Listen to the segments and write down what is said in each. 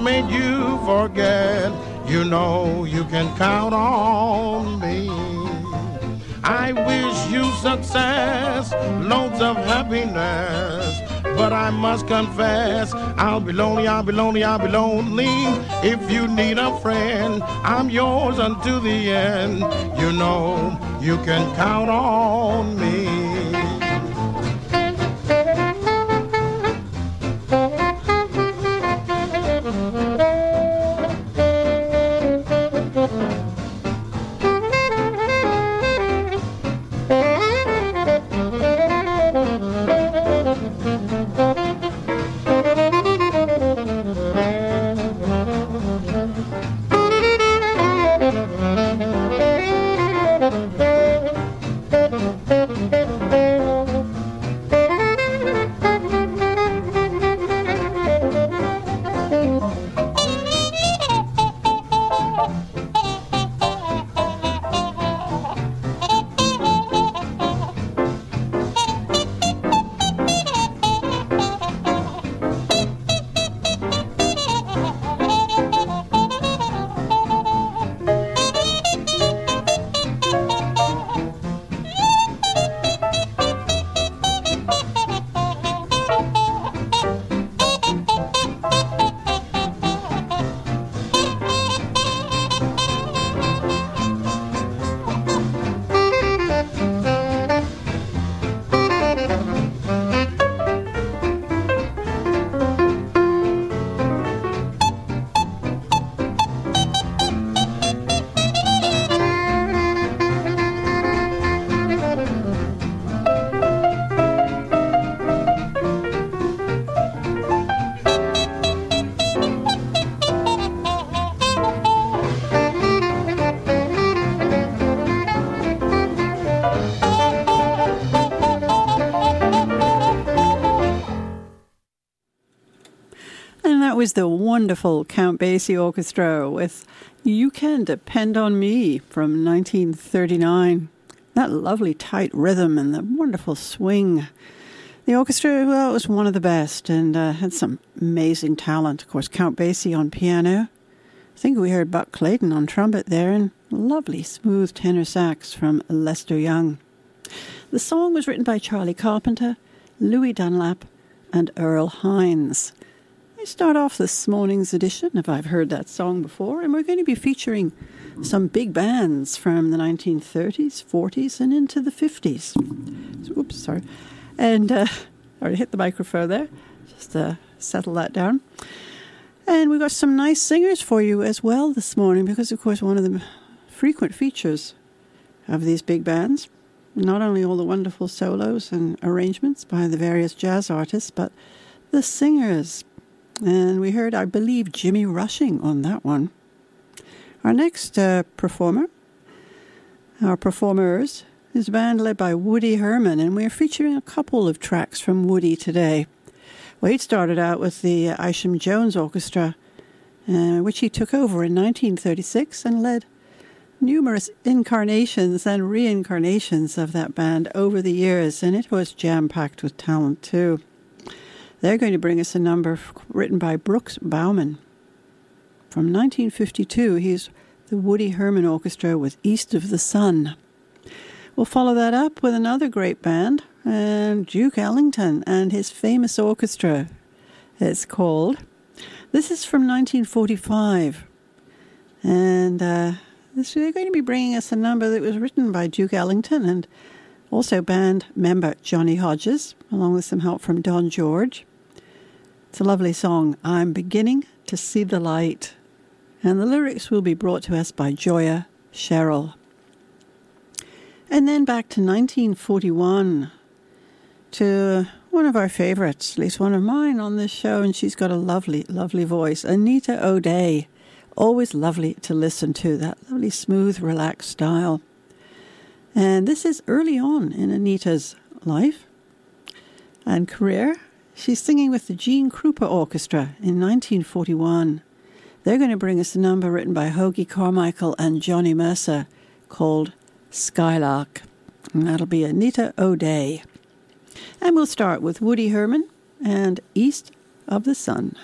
Made you forget, you know you can count on me. I wish you success, loads of happiness. But I must confess, I'll be lonely, I'll be lonely, I'll be lonely. If you need a friend, I'm yours until the end. You know you can count on me. Wonderful Count Basie Orchestra with You Can Depend on Me from 1939. That lovely tight rhythm and the wonderful swing. The orchestra, well, was one of the best and uh, had some amazing talent. Of course, Count Basie on piano. I think we heard Buck Clayton on trumpet there and lovely smooth tenor sax from Lester Young. The song was written by Charlie Carpenter, Louis Dunlap, and Earl Hines. I start off this morning's edition of I've Heard That Song Before, and we're going to be featuring some big bands from the 1930s, 40s, and into the 50s. So, oops, sorry. And uh, I already hit the microphone there. Just to settle that down. And we've got some nice singers for you as well this morning, because, of course, one of the frequent features of these big bands, not only all the wonderful solos and arrangements by the various jazz artists, but The Singers. And we heard, I believe, Jimmy Rushing on that one. Our next uh, performer, our performers, is a band led by Woody Herman, and we're featuring a couple of tracks from Woody today. Wade started out with the Isham Jones Orchestra, uh, which he took over in 1936 and led numerous incarnations and reincarnations of that band over the years, and it was jam packed with talent too. They're going to bring us a number written by Brooks Bowman. From 1952, he's the Woody Herman Orchestra with East of the Sun. We'll follow that up with another great band, and Duke Ellington and his famous orchestra. It's called. This is from 1945, and uh, they're going to be bringing us a number that was written by Duke Ellington and also band member Johnny Hodges, along with some help from Don George. It's a lovely song, I'm Beginning to See the Light. And the lyrics will be brought to us by Joya Sherrill. And then back to 1941 to one of our favorites, at least one of mine on this show, and she's got a lovely, lovely voice. Anita O'Day. Always lovely to listen to, that lovely, smooth, relaxed style. And this is early on in Anita's life and career. She's singing with the Gene Krupa Orchestra in 1941. They're going to bring us a number written by Hoagy Carmichael and Johnny Mercer called Skylark. And that'll be Anita O'Day. And we'll start with Woody Herman and East of the Sun.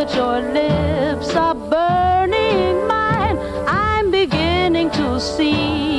That your lips are burning mine, I'm beginning to see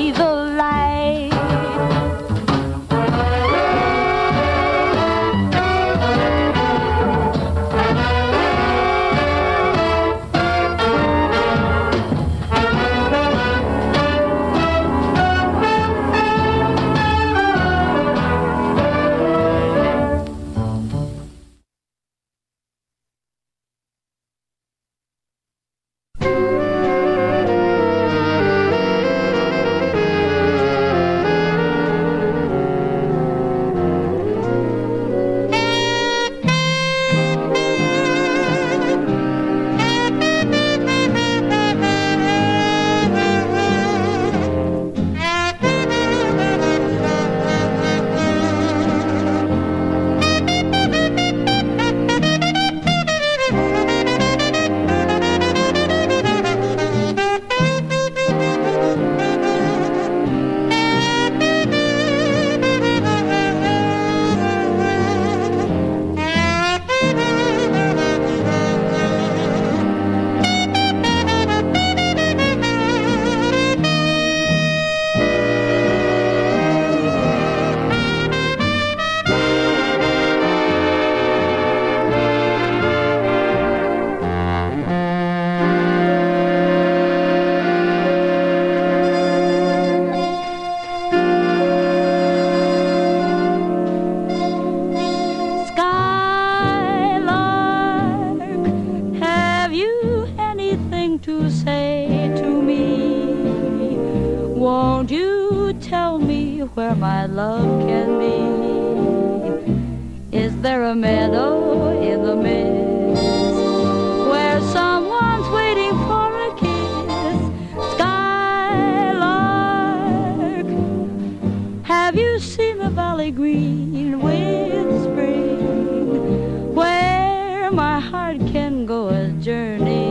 me where my love can be? Is there a meadow in the mist where someone's waiting for a kiss? Skylark, have you seen the valley green with spring, where my heart can go a journeying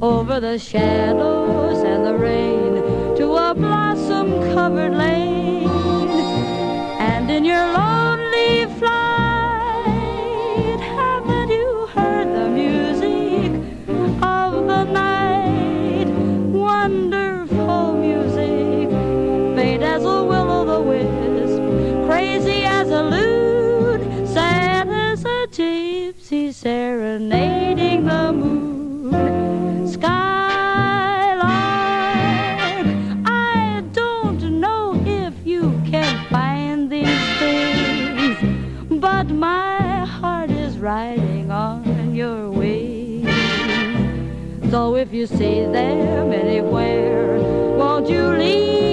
over the shadows and the rain blossom-covered lane? And in your lonely you see them anywhere, won't you lead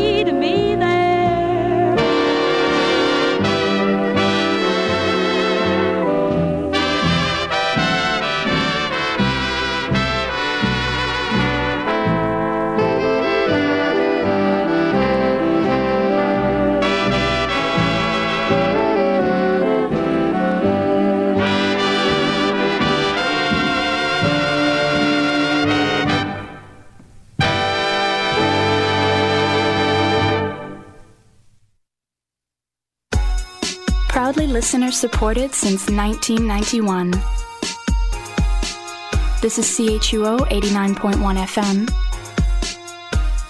Proudly listener supported since 1991. This is CHUO 89.1 FM,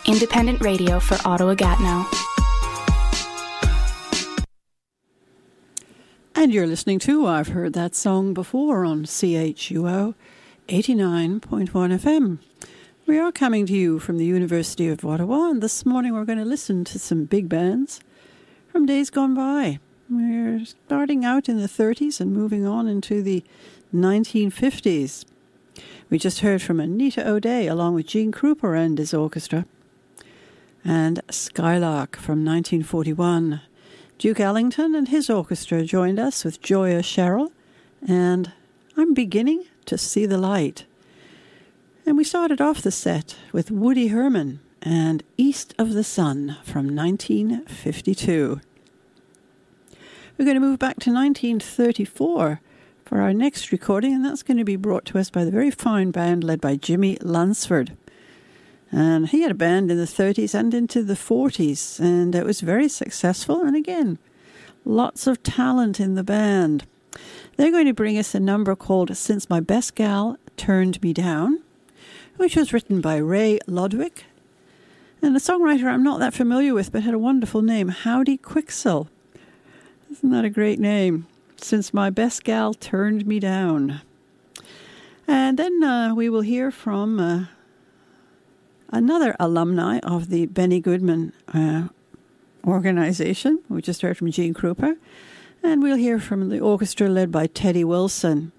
independent radio for Ottawa Gatineau. And you're listening to I've Heard That Song Before on CHUO 89.1 FM. We are coming to you from the University of Ottawa, and this morning we're going to listen to some big bands from days gone by. We're starting out in the 30s and moving on into the 1950s. We just heard from Anita O'Day along with Gene Krupa and his orchestra, and Skylark from 1941. Duke Ellington and his orchestra joined us with Joya Sherrill, and I'm beginning to see the light. And we started off the set with Woody Herman and East of the Sun from 1952. We're going to move back to 1934 for our next recording, and that's going to be brought to us by the very fine band led by Jimmy Lunceford. And he had a band in the 30s and into the 40s, and it was very successful. And again, lots of talent in the band. They're going to bring us a number called Since My Best Gal Turned Me Down, which was written by Ray Lodwig. And a songwriter I'm not that familiar with, but had a wonderful name, Howdy Quicksell. Isn't that a great name? Since My Best Gal Turned Me Down. And then uh, we will hear from uh, another alumni of the Benny Goodman uh, organization. We just heard from Gene Krupa. And we'll hear from the orchestra led by Teddy Wilson.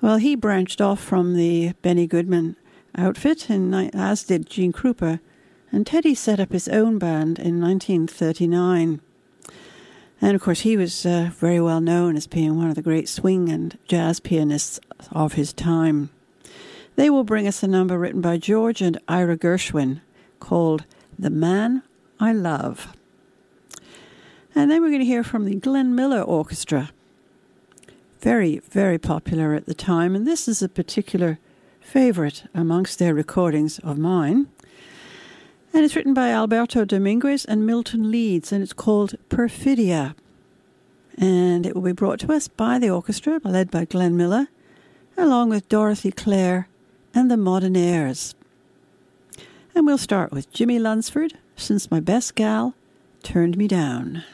Well, he branched off from the Benny Goodman outfit, and as did Gene Krupa, and Teddy set up his own band in 1939. And of course, he was uh, very well known as being one of the great swing and jazz pianists of his time. They will bring us a number written by George and Ira Gershwin called The Man I Love. And then we're going to hear from the Glenn Miller Orchestra. Very, very popular at the time, and this is a particular favorite amongst their recordings of mine. And it's written by Alberto Dominguez and Milton Leeds, and it's called Perfidia. And it will be brought to us by the orchestra, led by Glenn Miller, along with Dorothy Claire and the Modernaires. And we'll start with Jimmy Lunceford, Since My Best Gal Turned Me Down.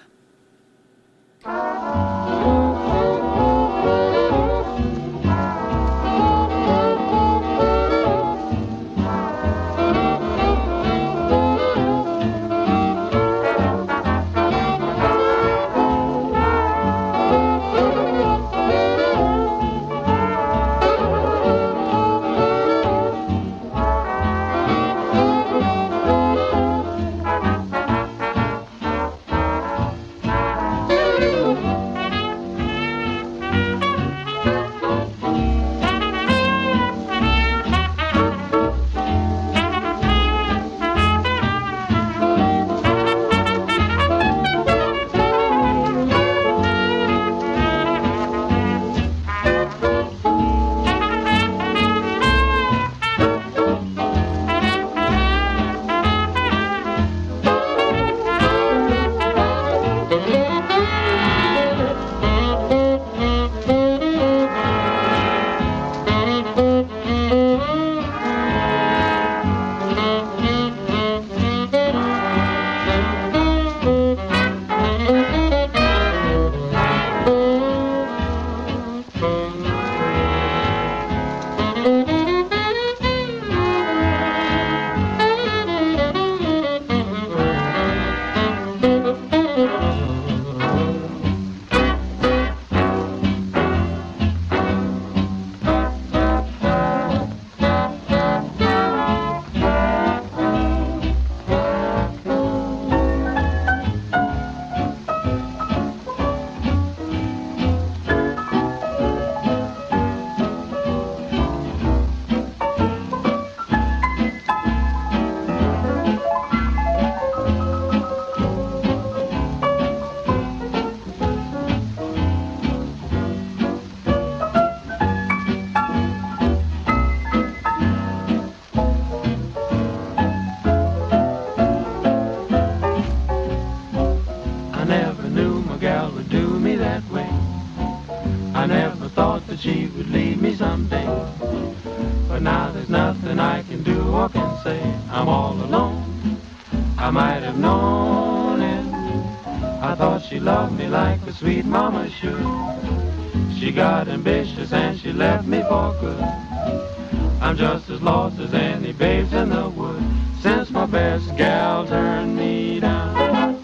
In the wood since my best gal turned me down.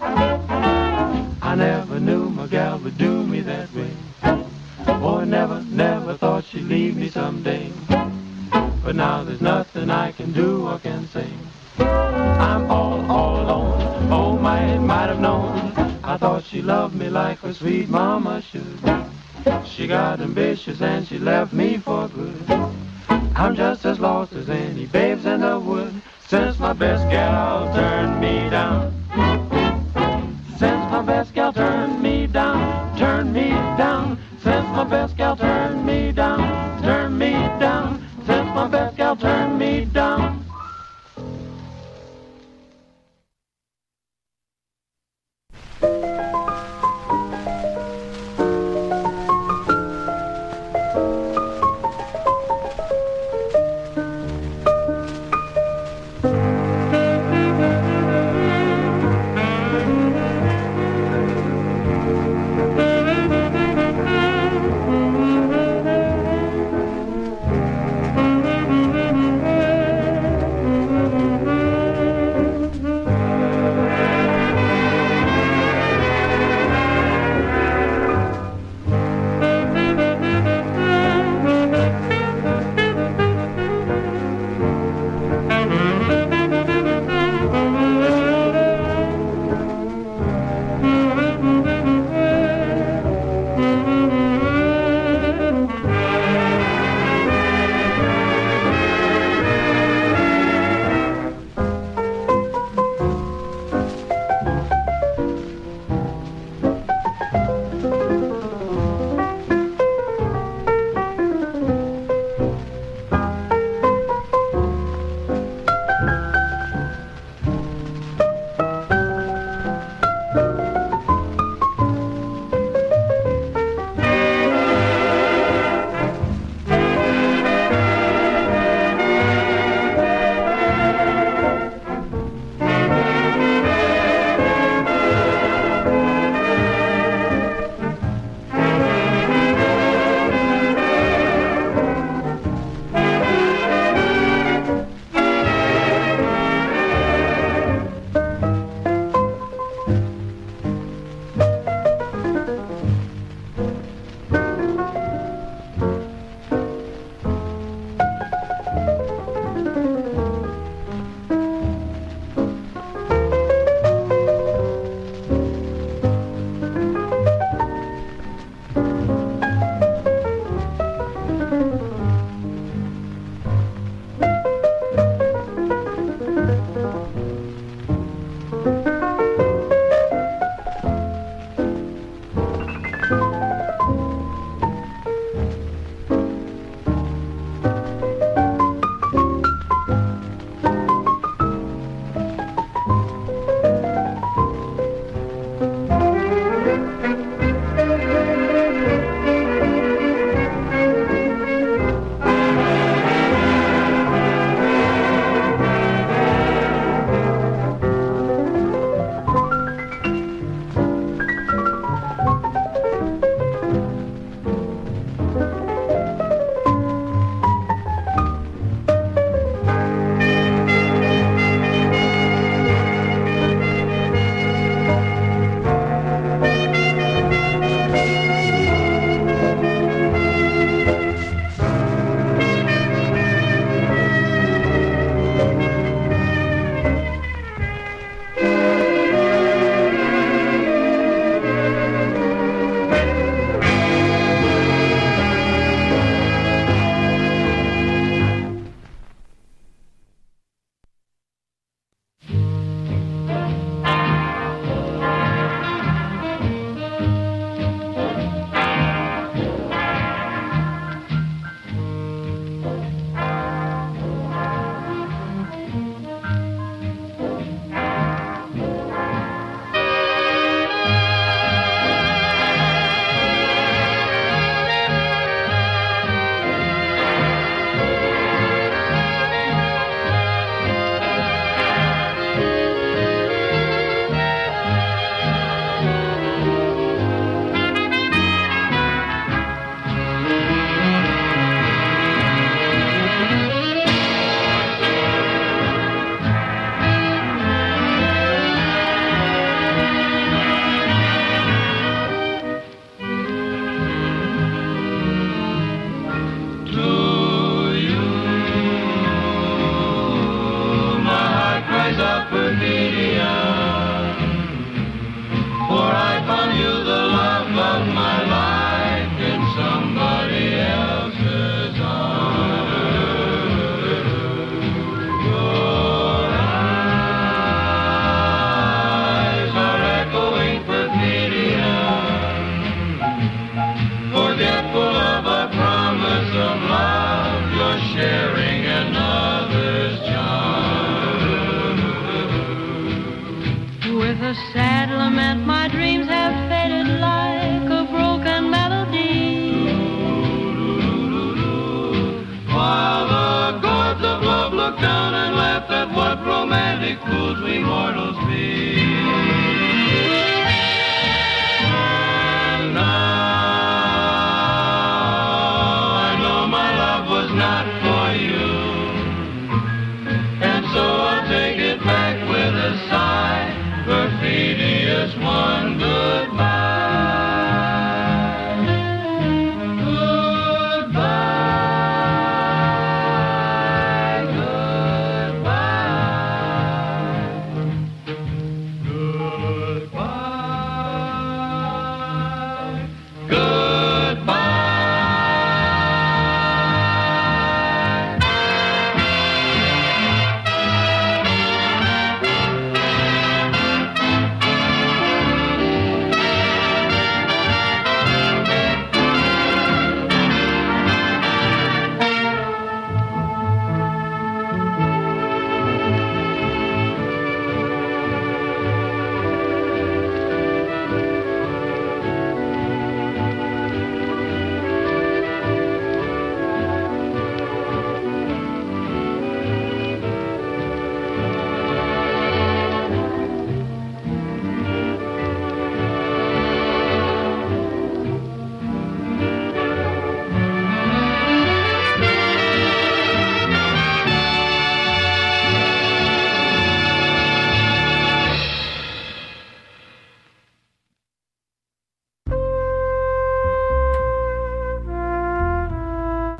I never knew my gal would do me that way. I never, never thought she'd leave me someday. But now there's nothing I can do or can say. I'm all, all alone. Oh, might, might have known. I thought she loved me like a sweet mama should. She got ambitious and she left me for good.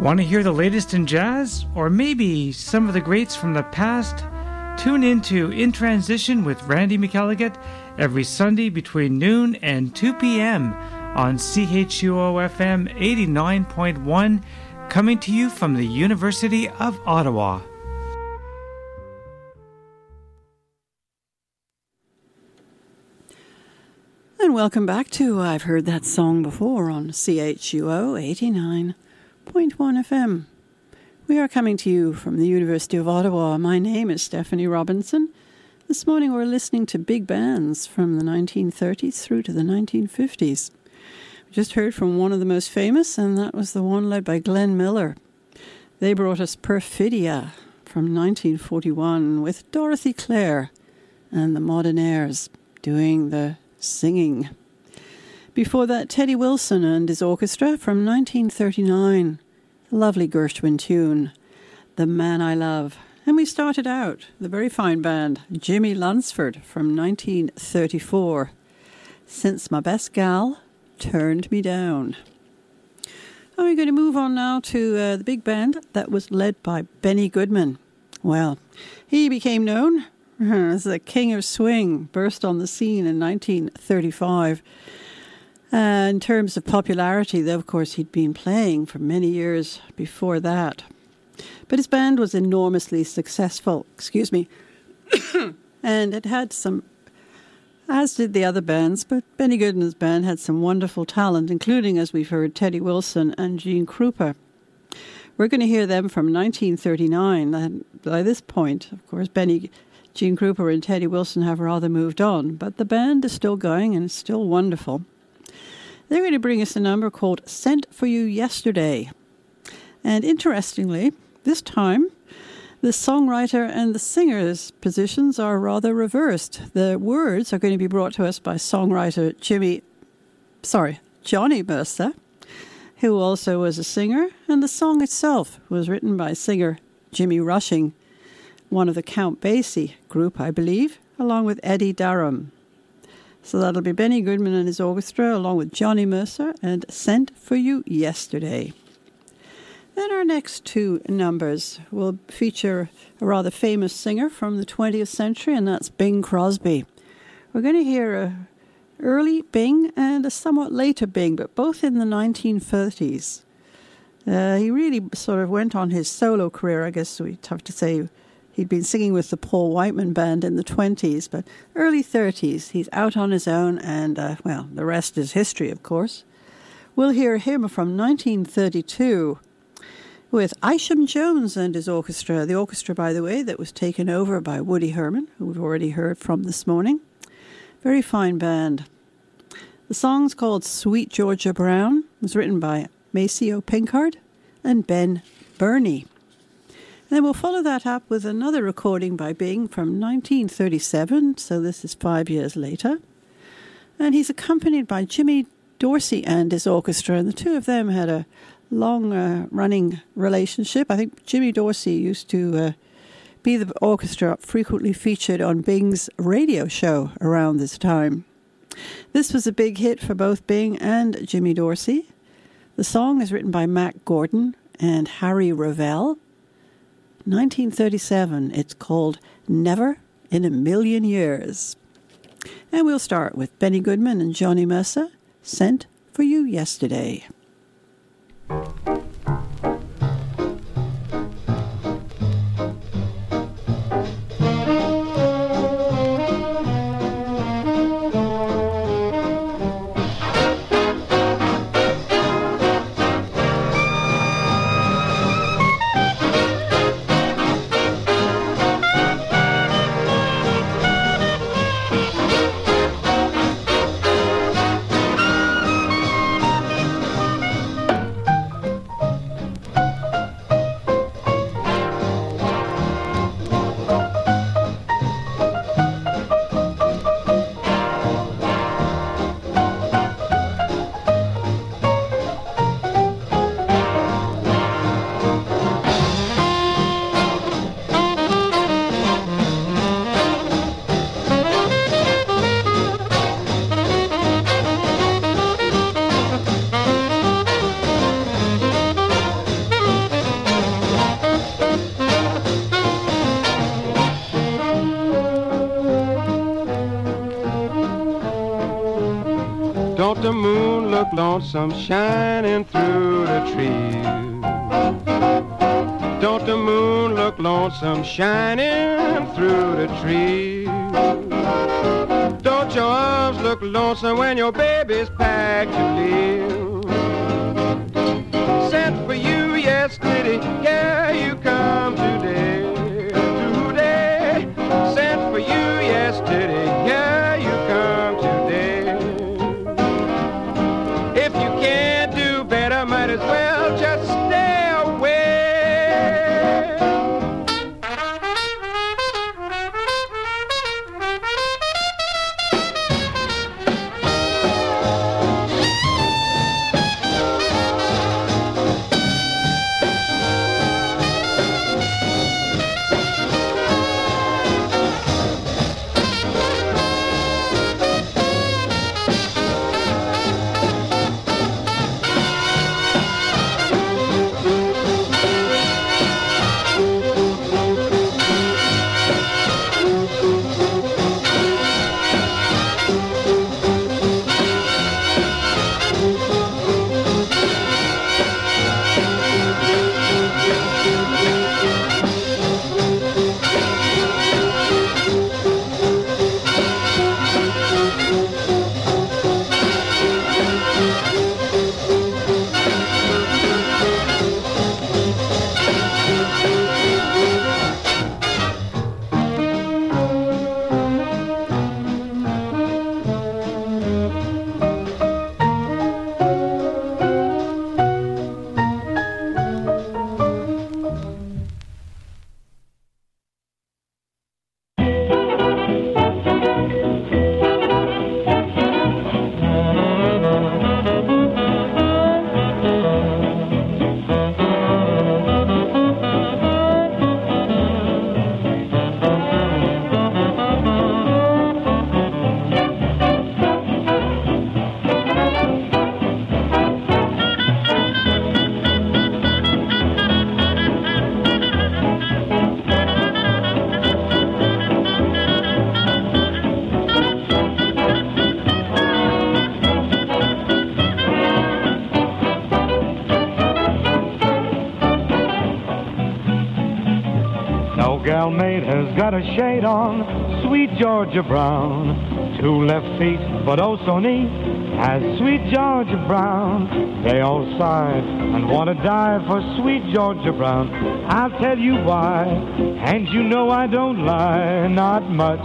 Want to hear the latest in jazz? Or maybe some of the greats from the past? Tune in to In Transition with Randy McElligott every Sunday between noon and 2 p.m. on CHUO FM 89.1, coming to you from the University of Ottawa. And welcome back to I've Heard That Song Before on CHUO 89.1 FM. We are coming to you from the University of Ottawa. My name is Stephanie Robinson. This morning we're listening to big bands from the 1930s through to the 1950s. We just heard from one of the most famous, and that was the one led by Glenn Miller. They brought us Perfidia from 1941 with Dorothy Claire and the Modernaires doing the singing. Before that, Teddy Wilson and his orchestra from 1939. A lovely Gershwin tune, The Man I Love. And we started out, the very fine band, Jimmy Lunceford from 1934. Since My Best Gal Turned Me Down. And we're going to move on now to uh, the big band that was led by Benny Goodman. Well, he became known as the King of Swing, burst on the scene in 1935. Uh, in terms of popularity, though, of course, he'd been playing for many years before that. But his band was enormously successful, excuse me, and it had some, as did the other bands, but Benny Goodman's band had some wonderful talent, including, as we've heard, Teddy Wilson and Gene Krupa. We're going to hear them from 1939. And by this point, of course, Benny, Gene Krupa, and Teddy Wilson have rather moved on, but the band is still going and it's still wonderful. They're going to bring us a number called Sent for You Yesterday. And interestingly, this time, the songwriter and the singer's positions are rather reversed. The words are going to be brought to us by songwriter Jimmy, sorry, Johnny Mercer, who also was a singer, and the song itself was written by singer Jimmy Rushing, one of the Count Basie group, I believe, along with Eddie Durham. So that'll be Benny Goodman and his orchestra, along with Johnny Mercer and Sent for You Yesterday. Then our next two numbers will feature a rather famous singer from the 20th century, and that's Bing Crosby. We're going to hear a early Bing and a somewhat later Bing, but both in the 1930s. Uh, he really sort of went on his solo career, I guess we'd have to say. He'd been singing with the Paul Whiteman Band in the 20s, but early 30s, he's out on his own, and, uh, well, the rest is history, of course. We'll hear him from 1932 with Isham Jones and his orchestra. The orchestra, by the way, that was taken over by Woody Herman, who we've already heard from this morning. Very fine band. The song's called Sweet Georgia Brown. It was written by Maceo Pinkard and Ben Bernie. Then we'll follow that up with another recording by Bing from 1937, so this is five years later. And he's accompanied by Jimmy Dorsey and his orchestra, and the two of them had a long uh, running relationship. I think Jimmy Dorsey used to uh, be the orchestra frequently featured on Bing's radio show around this time. This was a big hit for both Bing and Jimmy Dorsey. The song is written by Mack Gordon and Harry Revel. 1937. It's called Never in a Million Years. And we'll start with Benny Goodman and Johnny Mercer, Sent for You Yesterday. Lonesome shining through the trees? Don't the moon look lonesome shining through the trees? Don't your arms look lonesome when your baby's packed to leave? Sent for you yesterday, yeah, you come today. Today, sent for you yesterday, yeah, got a shade on, sweet Georgia Brown. Two left feet, but oh so neat, as sweet Georgia Brown. They all sigh and want to die for sweet Georgia Brown. I'll tell you why, and you know I don't lie, not much.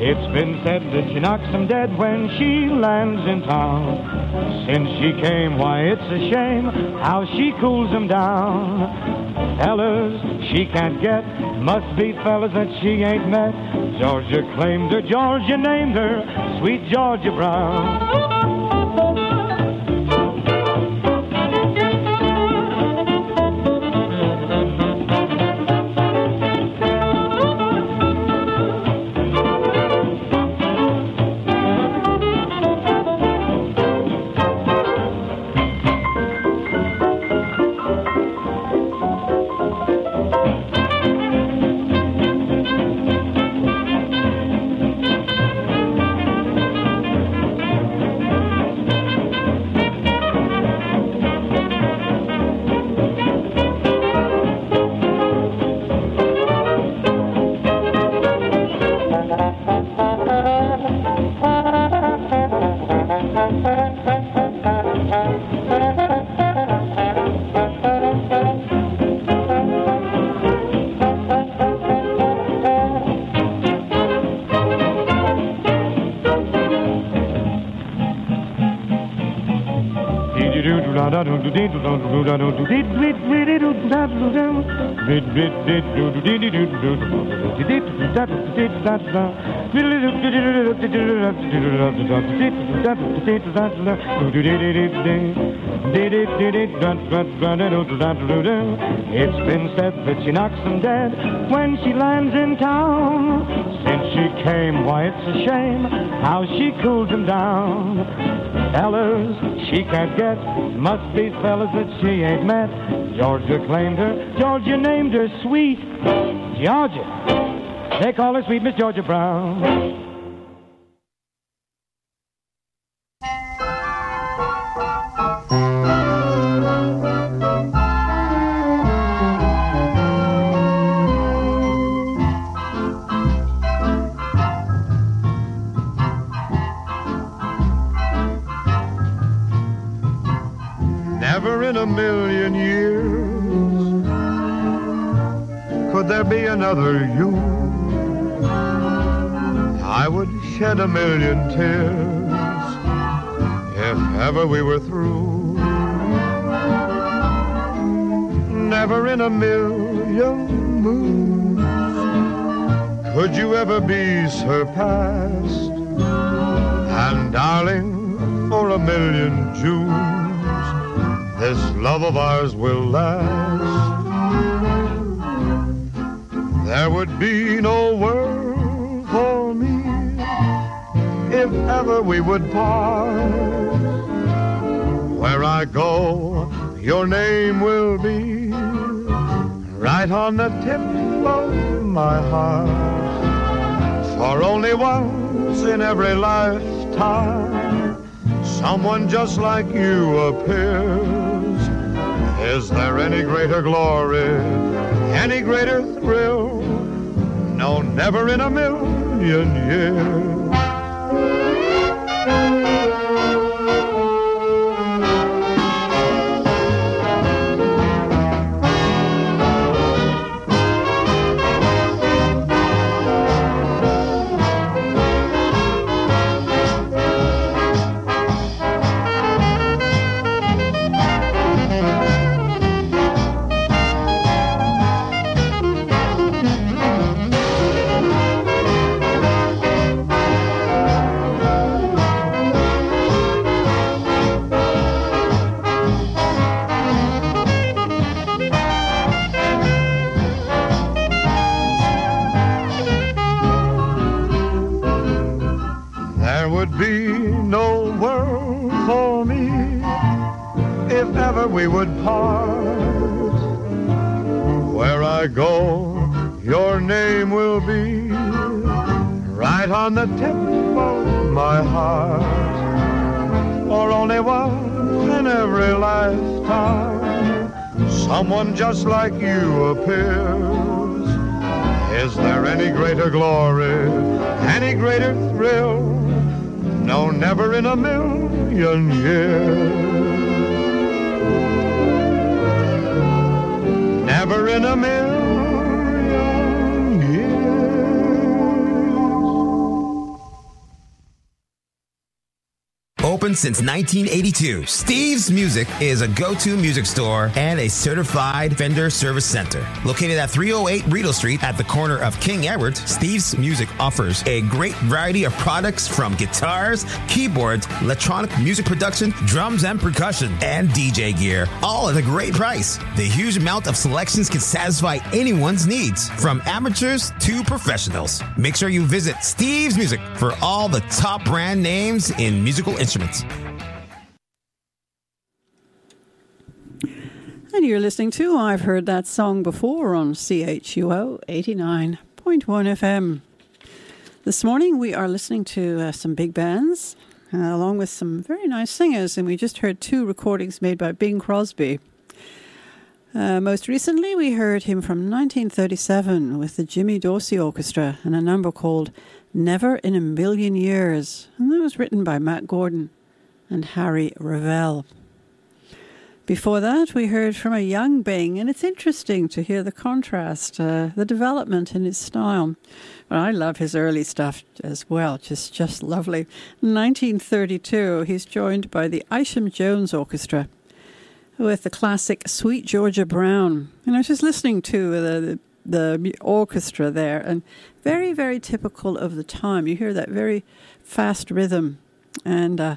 It's been said that she knocks them dead when she lands in town. Since she came, why it's a shame how she cools them down. Fellas she can't get, must be fellas that she ain't met. Georgia claimed her, Georgia named her, sweet Georgia Brown. It's been said that she knocks them dead when she lands in town. Since she came, why it's a shame how she cools them down. Fellas she can't get, must be fellas that she ain't met. Georgia claimed her, Georgia named her sweet Georgia. They call her sweet Miss Georgia Brown. Never in a million years could there be another you. I would shed a million tears if ever we were through. Never in a million moons could you ever be surpassed. And darling, for a million Junes this love of ours will last. There would be no world for me if ever we would part. Where I go, your name will be right on the tip of my heart. For only once in every lifetime, someone just like you appears. Is there any greater glory, any greater thrill? No, never in a million years. We would part. Where I go, your name will be right on the tip of my heart. For only once in every lifetime, someone just like you appears. Is there any greater glory, any greater thrill? No, never in a million years. In a million Since 1982, Steve's Music is a go to music store and a certified vendor service center. Located at 308 Rideau Street at the corner of King Edward, Steve's Music offers a great variety of products from guitars, keyboards, electronic music production, drums and percussion, and DJ gear, all at a great price. The huge amount of selections can satisfy anyone's needs, from amateurs to professionals. Make sure you visit Steve's Music for all the top brand names in musical instruments. And you're listening to I've Heard That Song Before on CHUO 89.1 FM. This morning we are listening to uh, some big bands uh, along with some very nice singers, and we just heard two recordings made by Bing Crosby. Uh, most recently, we heard him from 1937 with the Jimmy Dorsey Orchestra and a number called Never in a Million Years, and that was written by Mack Gordon and Harry Revel. Before that, we heard from a young Bing, and it's interesting to hear the contrast, uh, the development in his style. But I love his early stuff as well, just just lovely. 1932, he's joined by the Isham Jones Orchestra with the classic Sweet Georgia Brown. And I was just listening to the, the, the orchestra there, and very, very typical of the time. You hear that very fast rhythm and, uh,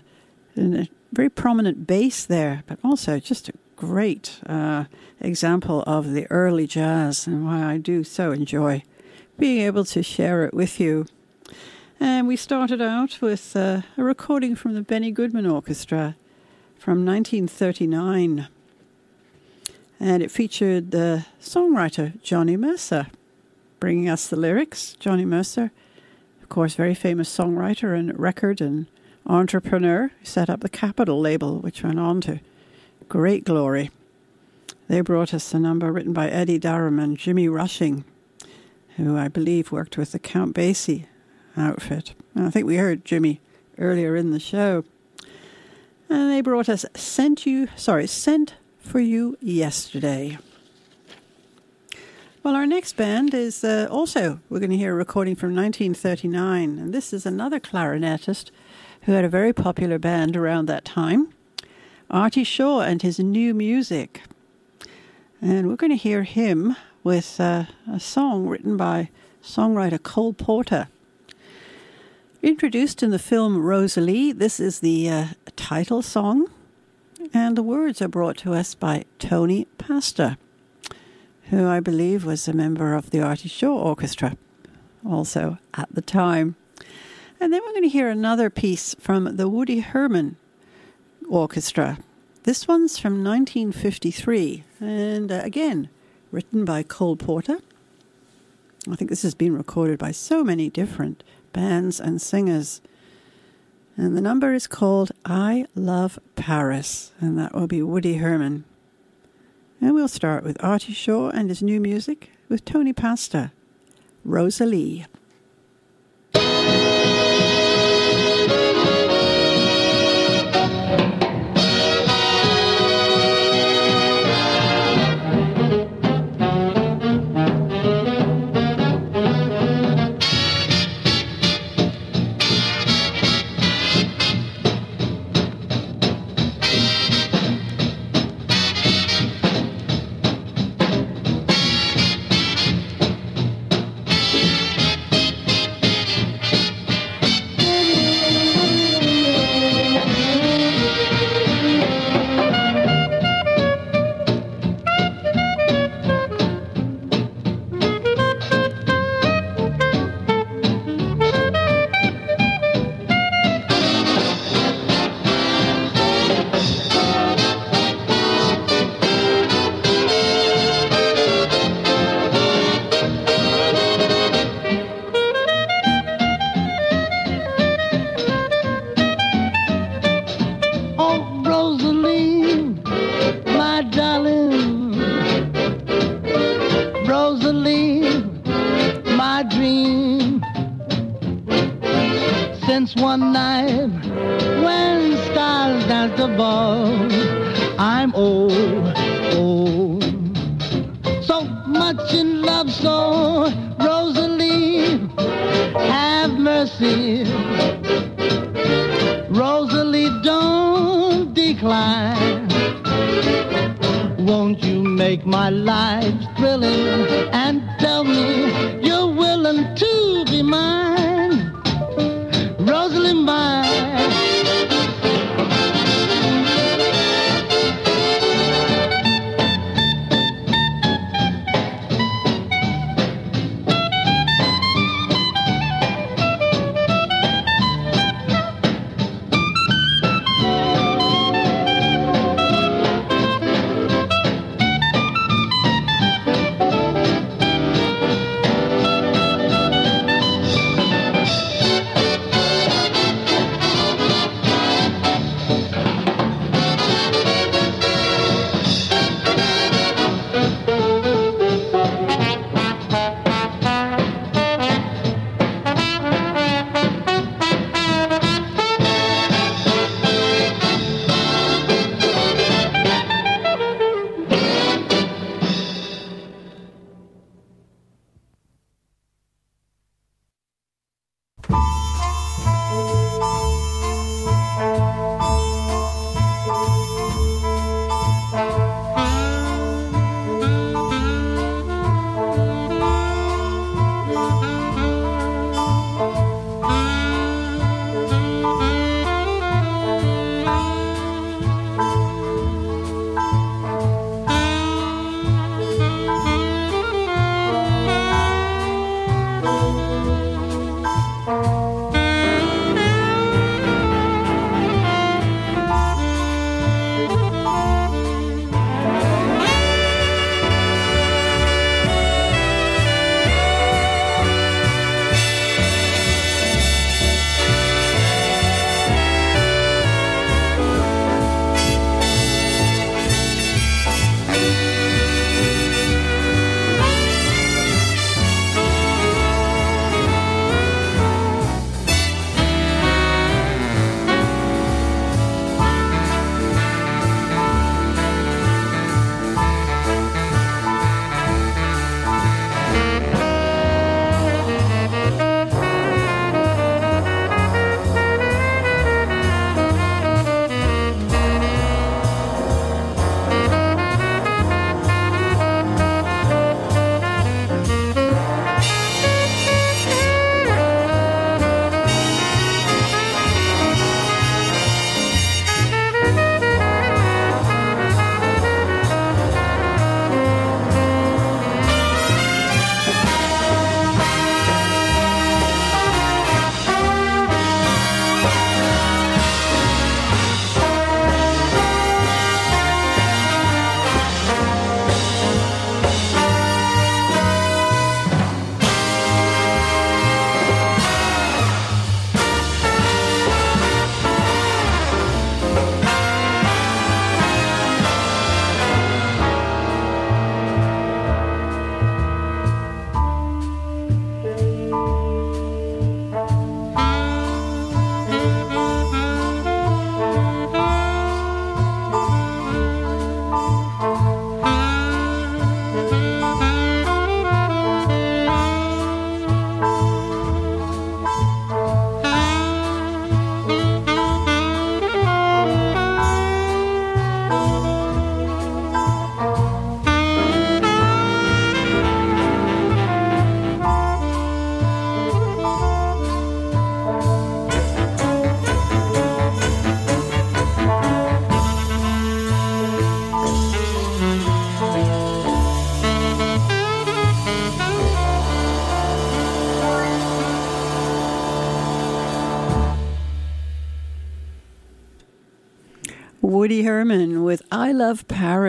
and very prominent bass there, but also just a great uh, example of the early jazz and why I do so enjoy being able to share it with you. And we started out with uh, a recording from the Benny Goodman Orchestra from 1939. And it featured the songwriter Johnny Mercer bringing us the lyrics. Johnny Mercer, of course, very famous songwriter and record and entrepreneur, who set up the Capitol label, which went on to great glory. They brought us a number written by Eddie Durham and Jimmy Rushing, who I believe worked with the Count Basie outfit. And I think we heard Jimmy earlier in the show. And they brought us Sent You, sorry, Sent for You Yesterday. Well, our next band is uh, also, we're going to hear a recording from 1939, and this is another clarinetist who had a very popular band around that time, Artie Shaw and his new music. And we're going to hear him with uh, a song written by songwriter Cole Porter. Introduced in the film Rosalie, this is the uh, title song, and the words are brought to us by Tony Pastor who I believe was a member of the Artie Shaw Orchestra also at the time. And then we're going to hear another piece from the Woody Herman Orchestra. This one's from 1953, and uh, again, written by Cole Porter. I think this has been recorded by so many different bands and singers. And the number is called I Love Paris, and that will be Woody Herman. And we'll start with Artie Shaw and his new music with Tony Pastor, Rosalie.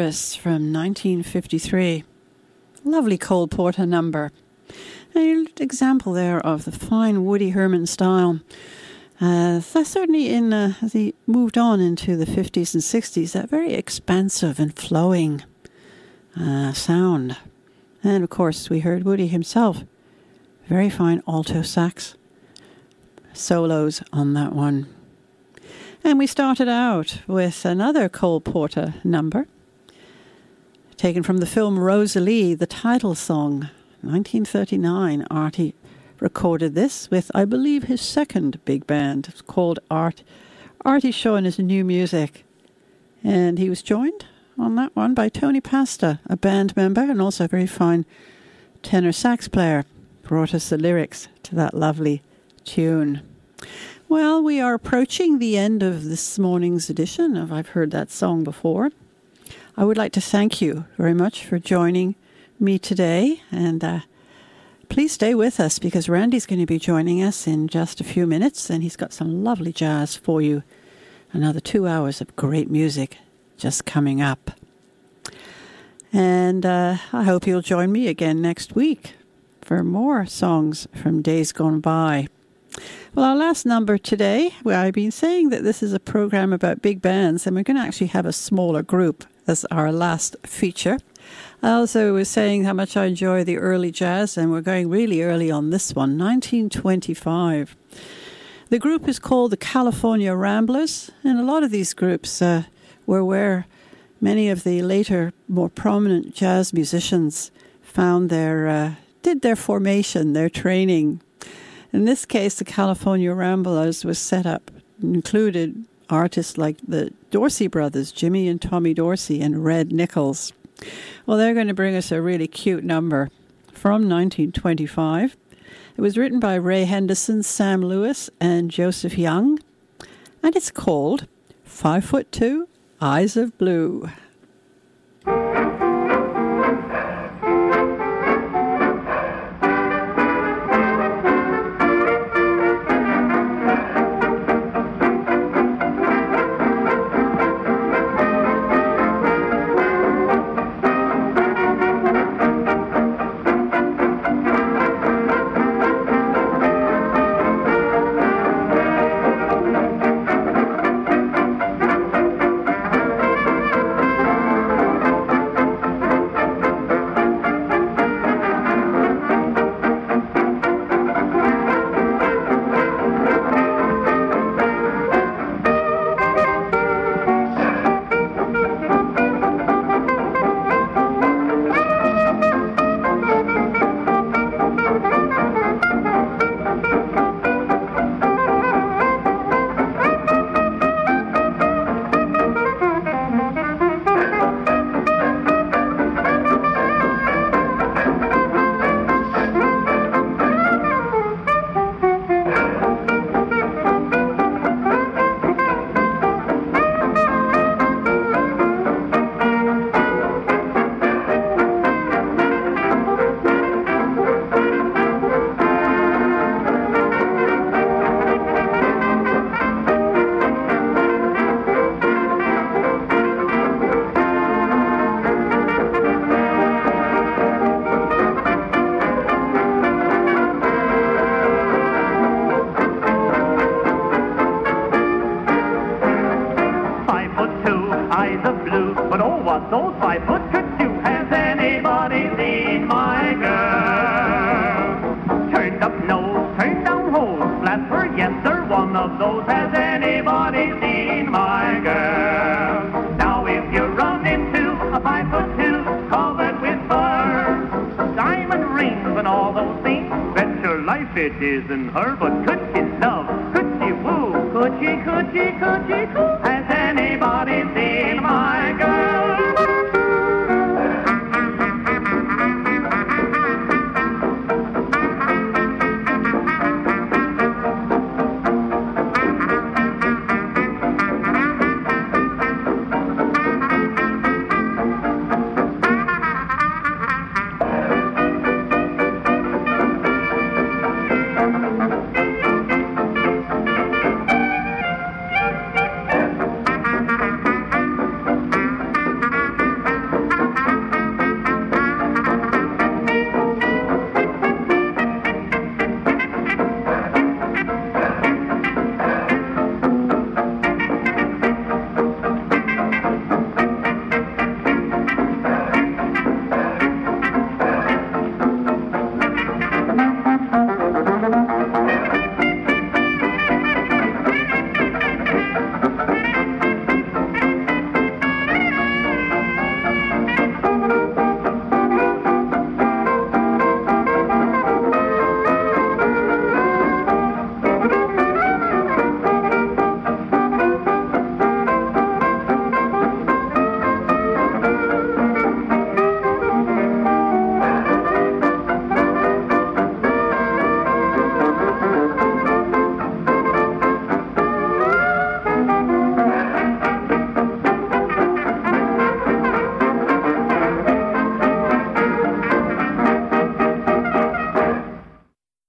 From 1953. Lovely Cole Porter number. An example there of the fine Woody Herman style. Uh, that's certainly in uh, as he moved on into the 50s and 60s, that very expansive and flowing uh, sound. And of course, we heard Woody himself Very fine alto sax solos on that one. And we started out with another Cole Porter number, taken from the film Rosalie, the title song, 1939. Artie recorded this with, I believe, his second big band. Called Art. Artie's showing his new music. And he was joined on that one by Tony Pastor, a band member and also a very fine tenor sax player. Brought us the lyrics to that lovely tune. Well, we are approaching the end of this morning's edition of I've Heard That Song Before. I would like to thank you very much for joining me today, and uh, please stay with us because Randy's going to be joining us in just a few minutes, and he's got some lovely jazz for you. Another two hours of great music just coming up. And uh, I hope you'll join me again next week for more songs from days gone by. Well, our last number today, well, I've been saying that this is a program about big bands, and we're going to actually have a smaller group as our last feature. I also was saying how much I enjoy the early jazz, and we're going really early on this one, 1925. The group is called the California Ramblers, and a lot of these groups uh, were where many of the later, more prominent jazz musicians found their uh, did their formation, their training. In this case, the California Ramblers was set up, included artists like the Dorsey brothers, Jimmy and Tommy Dorsey, and Red Nichols. Well, they're going to bring us a really cute number from 1925. It was written by Ray Henderson, Sam Lewis, and Joseph Young, and it's called Five Foot Two, Eyes of Blue. And all bet your life it isn't her. But could she love? Could she woo? Could she, could she, could she, could?